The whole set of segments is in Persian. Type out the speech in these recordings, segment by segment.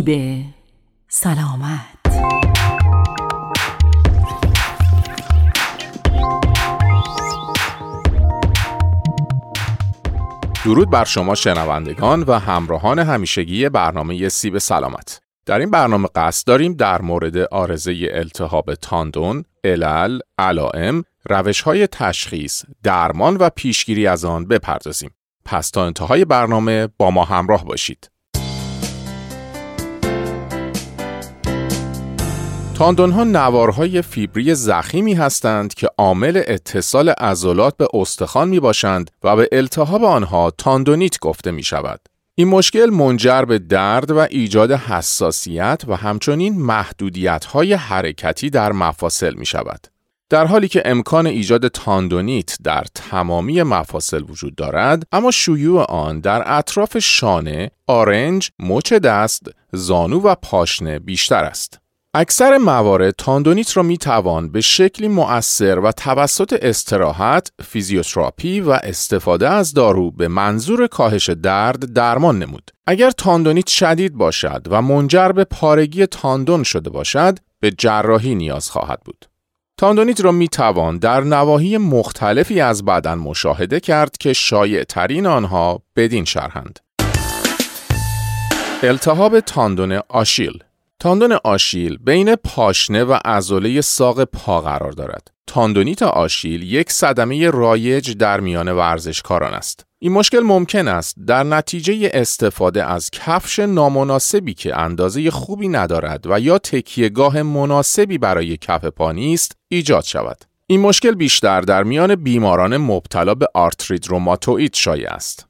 سیب سلامت درود بر شما شنوندگان و همراهان همیشگی برنامه سیب سلامت در این برنامه قصد داریم در مورد آرزه التهاب تاندون، علل، علائم، روش های تشخیص، درمان و پیشگیری از آن بپردازیم. پس تا انتهای برنامه با ما همراه باشید. تاندون ها نوارهای فیبری زخیمی هستند که عامل اتصال عضلات به استخوان می باشند و به التهاب آنها تاندونیت گفته می شود. این مشکل منجر به درد و ایجاد حساسیت و همچنین محدودیت های حرکتی در مفاصل می شود. در حالی که امکان ایجاد تاندونیت در تمامی مفاصل وجود دارد اما شیوع آن در اطراف شانه، آرنج، مچ دست، زانو و پاشنه بیشتر است. اکثر موارد تاندونیت را می توان به شکلی مؤثر و توسط استراحت، فیزیوتراپی و استفاده از دارو به منظور کاهش درد درمان نمود. اگر تاندونیت شدید باشد و منجر به پارگی تاندون شده باشد، به جراحی نیاز خواهد بود. تاندونیت را می توان در نواحی مختلفی از بدن مشاهده کرد که شایع ترین آنها بدین شرحند. التهاب تاندون آشیل تاندون آشیل بین پاشنه و عضله ساق پا قرار دارد. تاندونیت آشیل یک صدمه رایج در میان ورزشکاران است. این مشکل ممکن است در نتیجه استفاده از کفش نامناسبی که اندازه خوبی ندارد و یا تکیهگاه مناسبی برای کف پا نیست ایجاد شود. این مشکل بیشتر در میان بیماران مبتلا به آرترید روماتوئید شایع است.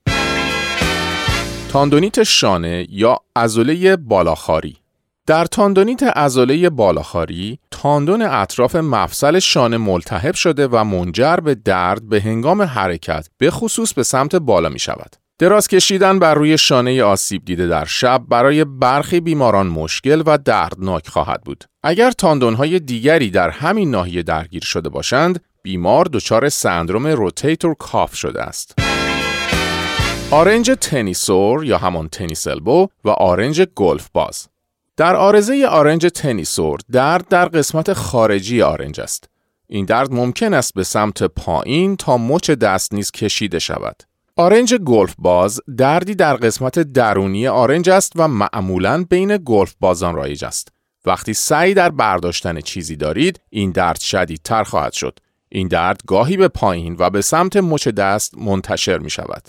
تاندونیت شانه یا عضله بالاخاری در تاندونیت عضله بالاخاری، تاندون اطراف مفصل شانه ملتهب شده و منجر به درد به هنگام حرکت به خصوص به سمت بالا می شود. دراز کشیدن بر روی شانه آسیب دیده در شب برای برخی بیماران مشکل و دردناک خواهد بود. اگر تاندونهای دیگری در همین ناحیه درگیر شده باشند، بیمار دچار سندروم روتیتور کاف شده است. آرنج تنیسور یا همان tennis elbow و آرنج گلف باز در عارضه آرنج تنیسور درد در قسمت خارجی آرنج است. این درد ممکن است به سمت پایین تا مچ دست نیز کشیده شود. آرنج گلف باز دردی در قسمت درونی آرنج است و معمولا بین گلف بازان رایج است. وقتی سعی در برداشتن چیزی دارید، این درد شدیدتر خواهد شد. این درد گاهی به پایین و به سمت مچ دست منتشر می شود.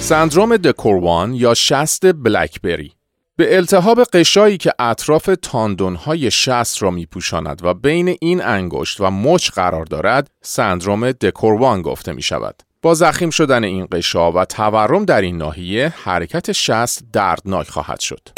سندروم دکوروان یا شست بلکبری به التهاب قشایی که اطراف تاندونهای شست را میپوشاند و بین این انگشت و مچ قرار دارد سندروم دکوروان گفته می شود. با زخیم شدن این قشا و تورم در این ناحیه حرکت شست دردناک خواهد شد.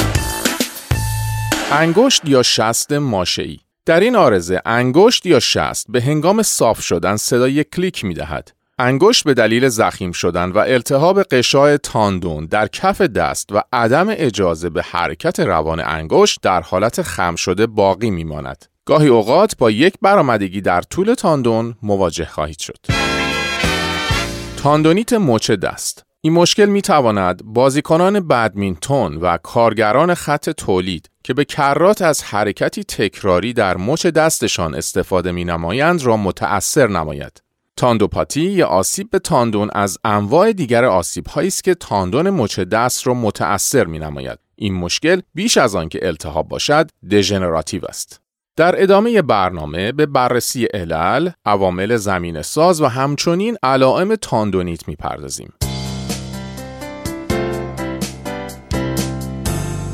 انگشت یا شست ماشه‌ای در این آرزه انگشت یا شست به هنگام صاف شدن صدای کلیک می دهد. انگشت به دلیل زخیم شدن و التهاب قشای تاندون در کف دست و عدم اجازه به حرکت روان انگشت در حالت خم شده باقی میماند. گاهی اوقات با یک برآمدگی در طول تاندون مواجه خواهید شد. تاندونیت مچ دست این مشکل می تواند بازیکنان بدمینتون و کارگران خط تولید که به کرات از حرکتی تکراری در مچ دستشان استفاده می نمایند را متأثر نماید. تاندوپاتی یا آسیب به تاندون از انواع دیگر آسیب هایی است که تاندون مچ دست را متأثر می نماید. این مشکل بیش از آن که التهاب باشد دژنراتیو است. در ادامه برنامه به بررسی علل، عوامل زمین ساز و همچنین علائم تاندونیت می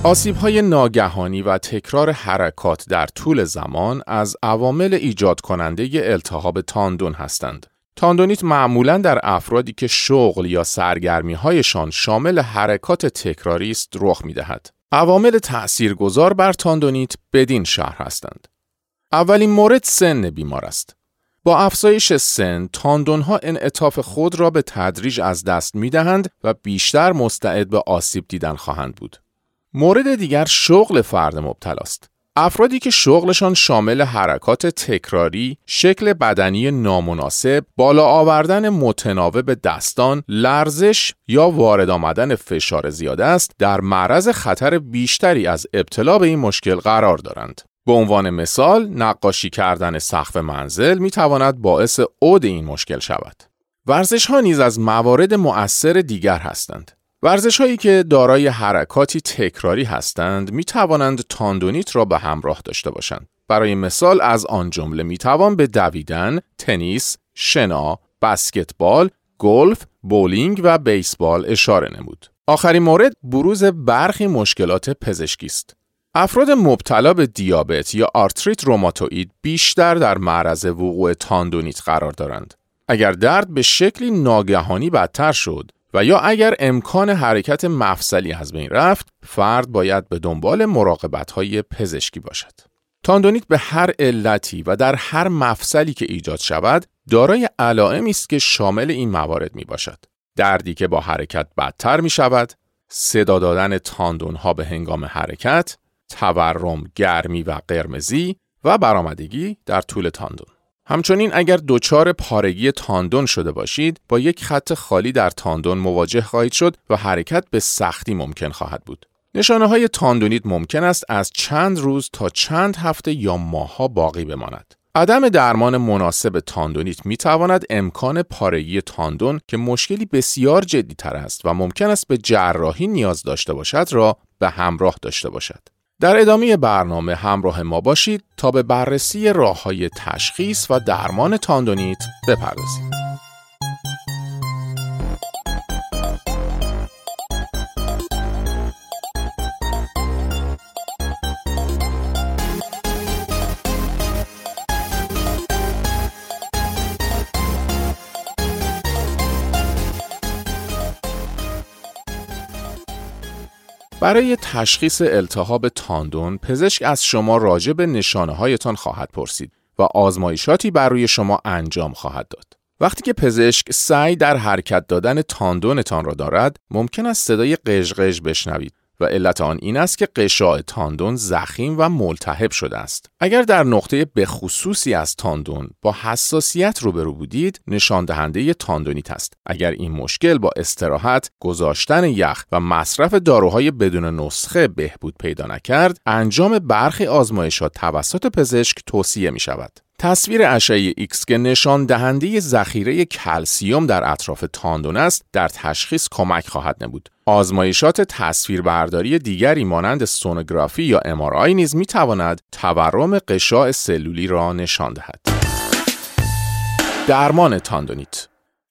آسیب های ناگهانی و تکرار حرکات در طول زمان از عوامل ایجاد کننده التهاب تاندون هستند. تاندونیت معمولا در افرادی که شغل یا سرگرمی هایشان شامل حرکات تکراری است رخ می دهد. عوامل تأثیرگذار بر تاندونیت بدین شهر هستند. اولین مورد سن بیمار است. با افزایش سن تاندون ها انعطاف خود را به تدریج از دست می دهند و بیشتر مستعد به آسیب دیدن خواهند بود. مورد دیگر شغل فرد مبتلا است. افرادی که شغلشان شامل حرکات تکراری، شکل بدنی نامناسب، بالا آوردن متناوب دستان، لرزش یا وارد آمدن فشار زیاده است، در معرض خطر بیشتری از ابتلا به این مشکل قرار دارند. به عنوان مثال، نقاشی کردن سقف منزل می تواند باعث عود این مشکل شود. ورزش ها نیز از موارد مؤثر دیگر هستند. ورزش هایی که دارای حرکاتی تکراری هستند می توانند تاندونیت را به همراه داشته باشند. برای مثال از آن جمله می توان به دویدن، تنیس، شنا، بسکتبال، گلف، بولینگ و بیسبال اشاره نمود. آخرین مورد بروز برخی مشکلات پزشکی است. افراد مبتلا به دیابت یا آرتریت روماتوئید بیشتر در معرض وقوع تاندونیت قرار دارند. اگر درد به شکلی ناگهانی بدتر شد و یا اگر امکان حرکت مفصلی از بین رفت، فرد باید به دنبال مراقبت های پزشکی باشد. تاندونیت به هر علتی و در هر مفصلی که ایجاد شود، دارای علائمی است که شامل این موارد می باشد. دردی که با حرکت بدتر می شود، صدا دادن تاندون ها به هنگام حرکت، تورم، گرمی و قرمزی و برآمدگی در طول تاندون. همچنین اگر دچار پارگی تاندون شده باشید با یک خط خالی در تاندون مواجه خواهید شد و حرکت به سختی ممکن خواهد بود. نشانه های تاندونیت ممکن است از چند روز تا چند هفته یا ماهها باقی بماند. عدم درمان مناسب تاندونیت می تواند امکان پارگی تاندون که مشکلی بسیار جدی تر است و ممکن است به جراحی نیاز داشته باشد را به همراه داشته باشد. در ادامه برنامه همراه ما باشید تا به بررسی راه های تشخیص و درمان تاندونیت بپردازیم. برای تشخیص التهاب تاندون پزشک از شما راجع به نشانه هایتان خواهد پرسید و آزمایشاتی بر روی شما انجام خواهد داد. وقتی که پزشک سعی در حرکت دادن تاندونتان را دارد، ممکن است صدای قژقژ بشنوید و علت آن این است که غشاء تاندون ضخیم و ملتهب شده است. اگر در نقطه بخصوصی از تاندون با حساسیت روبرو بودید، نشان دهنده تاندونیت است. اگر این مشکل با استراحت، گذاشتن یخ و مصرف داروهای بدون نسخه بهبود پیدا نکرد، انجام برخی آزمایشات توسط پزشک توصیه می شود. تصویر اشعه ایکس که نشان دهنده ذخیره کلسیوم در اطراف تاندون است در تشخیص کمک خواهد نمود. آزمایشات تصویربرداری دیگری مانند سونوگرافی یا امارآی نیز می تواند تورم قشاع سلولی را نشان دهد. درمان تاندونیت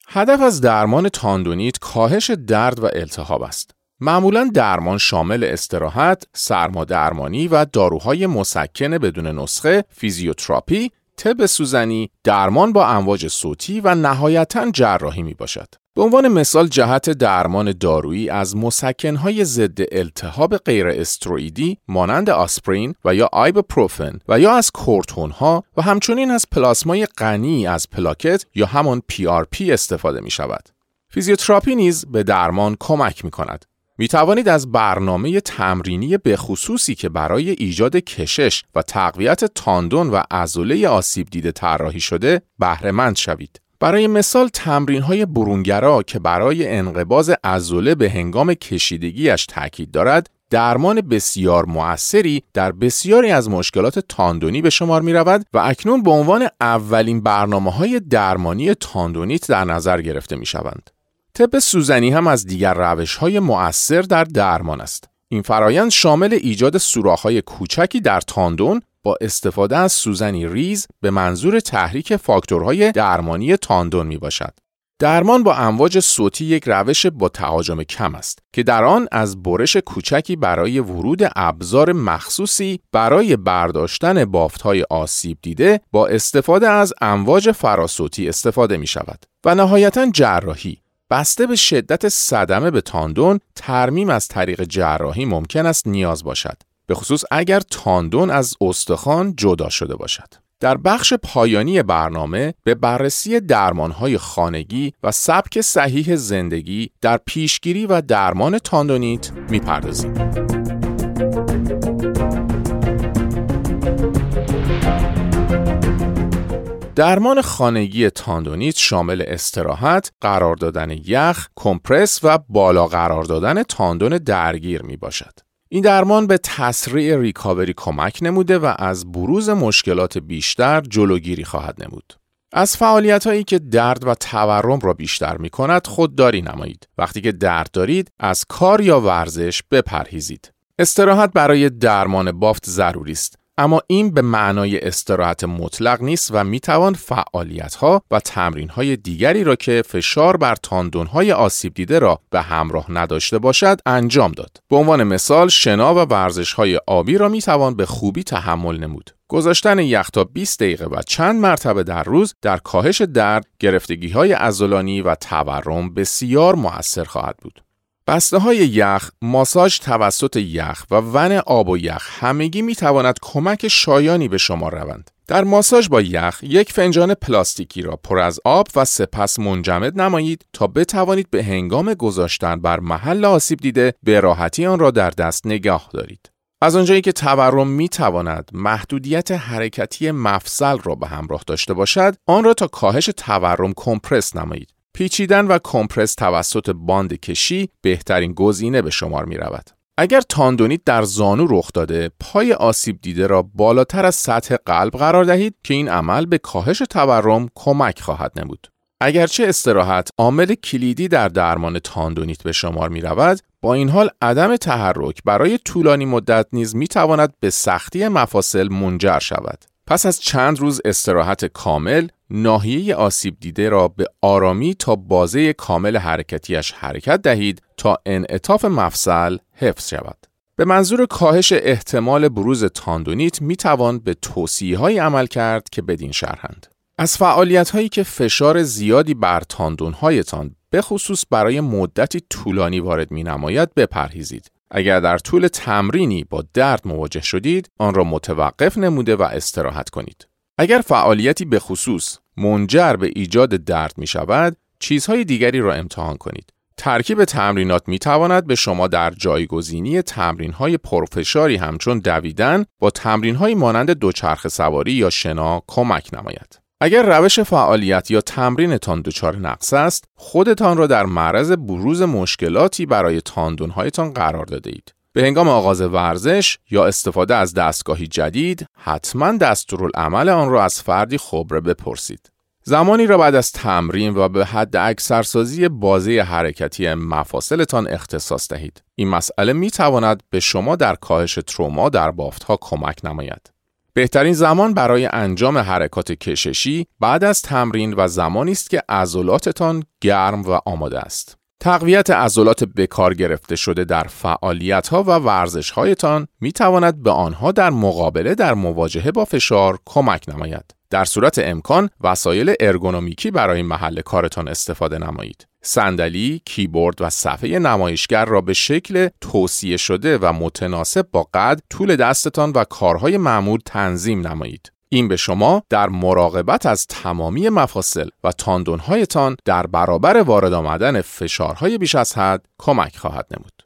هدف از درمان تاندونیت کاهش درد و التهاب است. معمولا درمان شامل استراحت، سرمادرمانی و داروهای مسکن بدون نسخه، فیزیوتراپی، طب سوزنی، درمان با امواج صوتی و نهایتا جراحی می باشد. به عنوان مثال جهت درمان دارویی از مسکنهای ضد التهاب غیر استروئیدی مانند آسپرین و یا آیبوپروفن و یا از کورتون ها و همچنین از پلاسمای غنی از پلاکت یا همان PRP استفاده می شود. فیزیوتراپی نیز به درمان کمک می کند. می توانید از برنامه تمرینی به خصوصی که برای ایجاد کشش و تقویت تاندون و عضله آسیب دیده طراحی شده بهره شوید. برای مثال تمرین های برونگرا که برای انقباز عضله به هنگام کشیدگیش تاکید دارد درمان بسیار موثری در بسیاری از مشکلات تاندونی به شمار می رود و اکنون به عنوان اولین برنامه های درمانی تاندونیت در نظر گرفته می شوند. طب سوزنی هم از دیگر روش های مؤثر در درمان است. این فرایند شامل ایجاد های کوچکی در تاندون با استفاده از سوزنی ریز به منظور تحریک فاکتورهای درمانی تاندون می باشد. درمان با امواج صوتی یک روش با تهاجم کم است که در آن از برش کوچکی برای ورود ابزار مخصوصی برای برداشتن بافتهای آسیب دیده با استفاده از امواج فراسوتی استفاده می شود و نهایتا جراحی بسته به شدت صدمه به تاندون ترمیم از طریق جراحی ممکن است نیاز باشد به خصوص اگر تاندون از استخوان جدا شده باشد در بخش پایانی برنامه به بررسی درمانهای خانگی و سبک صحیح زندگی در پیشگیری و درمان تاندونیت می‌پردازیم. درمان خانگی تاندونیت شامل استراحت، قرار دادن یخ، کمپرس و بالا قرار دادن تاندون درگیر می باشد. این درمان به تسریع ریکاوری کمک نموده و از بروز مشکلات بیشتر جلوگیری خواهد نمود. از فعالیت هایی که درد و تورم را بیشتر می کند خودداری نمایید. وقتی که درد دارید از کار یا ورزش بپرهیزید. استراحت برای درمان بافت ضروری است اما این به معنای استراحت مطلق نیست و می توان فعالیت ها و تمرین های دیگری را که فشار بر تاندون های آسیب دیده را به همراه نداشته باشد انجام داد. به عنوان مثال شنا و ورزش های آبی را می توان به خوبی تحمل نمود. گذاشتن یخ تا 20 دقیقه و چند مرتبه در روز در کاهش درد، گرفتگی های عضلانی و تورم بسیار موثر خواهد بود. بسته های یخ، ماساژ توسط یخ و ون آب و یخ همگی می تواند کمک شایانی به شما روند. در ماساژ با یخ یک فنجان پلاستیکی را پر از آب و سپس منجمد نمایید تا بتوانید به هنگام گذاشتن بر محل آسیب دیده به راحتی آن را در دست نگاه دارید. از آنجایی که تورم می تواند محدودیت حرکتی مفصل را به همراه داشته باشد، آن را تا کاهش تورم کمپرس نمایید. پیچیدن و کمپرس توسط باند کشی بهترین گزینه به شمار می رود. اگر تاندونیت در زانو رخ داده، پای آسیب دیده را بالاتر از سطح قلب قرار دهید که این عمل به کاهش تورم کمک خواهد نمود. اگرچه استراحت عامل کلیدی در درمان تاندونیت به شمار می رود، با این حال عدم تحرک برای طولانی مدت نیز می تواند به سختی مفاصل منجر شود. پس از چند روز استراحت کامل، ناحیه آسیب دیده را به آرامی تا بازه کامل حرکتیش حرکت دهید تا انعطاف مفصل حفظ شود. به منظور کاهش احتمال بروز تاندونیت می توان به توصیه های عمل کرد که بدین شرحند. از فعالیت هایی که فشار زیادی بر تاندون هایتان به خصوص برای مدتی طولانی وارد می نماید بپرهیزید. اگر در طول تمرینی با درد مواجه شدید، آن را متوقف نموده و استراحت کنید. اگر فعالیتی به خصوص منجر به ایجاد درد می شود، چیزهای دیگری را امتحان کنید. ترکیب تمرینات می تواند به شما در جایگزینی تمرین های پرفشاری همچون دویدن با تمرین های مانند دوچرخ سواری یا شنا کمک نماید. اگر روش فعالیت یا تمرینتان دچار نقص است، خودتان را در معرض بروز مشکلاتی برای تاندونهایتان قرار داده اید. به هنگام آغاز ورزش یا استفاده از دستگاهی جدید، حتما دستورالعمل آن را از فردی خبره بپرسید. زمانی را بعد از تمرین و به حد اکثرسازی بازی حرکتی مفاصلتان اختصاص دهید. این مسئله می تواند به شما در کاهش تروما در بافتها کمک نماید. بهترین زمان برای انجام حرکات کششی بعد از تمرین و زمانی است که عضلاتتان گرم و آماده است. تقویت عضلات بکار گرفته شده در فعالیت ها و ورزش هایتان می تواند به آنها در مقابله در مواجهه با فشار کمک نماید. در صورت امکان وسایل ارگونومیکی برای محل کارتان استفاده نمایید. صندلی، کیبورد و صفحه نمایشگر را به شکل توصیه شده و متناسب با قد، طول دستتان و کارهای معمول تنظیم نمایید. این به شما در مراقبت از تمامی مفاصل و تاندونهایتان در برابر وارد آمدن فشارهای بیش از حد کمک خواهد نمود.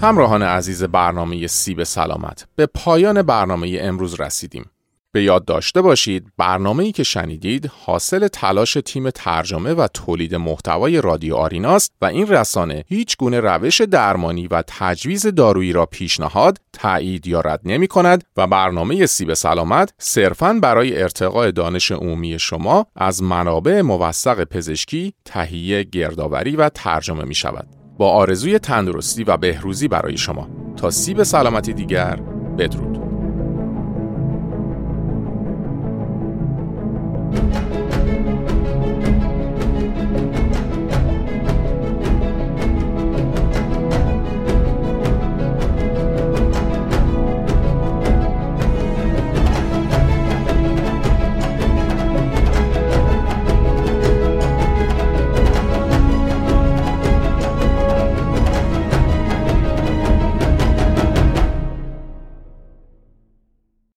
همراهان عزیز برنامه سیب سلامت به پایان برنامه امروز رسیدیم. به یاد داشته باشید برنامه ای که شنیدید حاصل تلاش تیم ترجمه و تولید محتوای رادیو آریناست و این رسانه هیچ گونه روش درمانی و تجویز دارویی را پیشنهاد، تایید یا رد نمی کند و برنامه سیب سلامت صرفاً برای ارتقاء دانش عمومی شما از منابع موثق پزشکی، تهیه، گردآوری و ترجمه می شود. با آرزوی تندرستی و بهروزی برای شما تا سیب سلامتی دیگر بدرود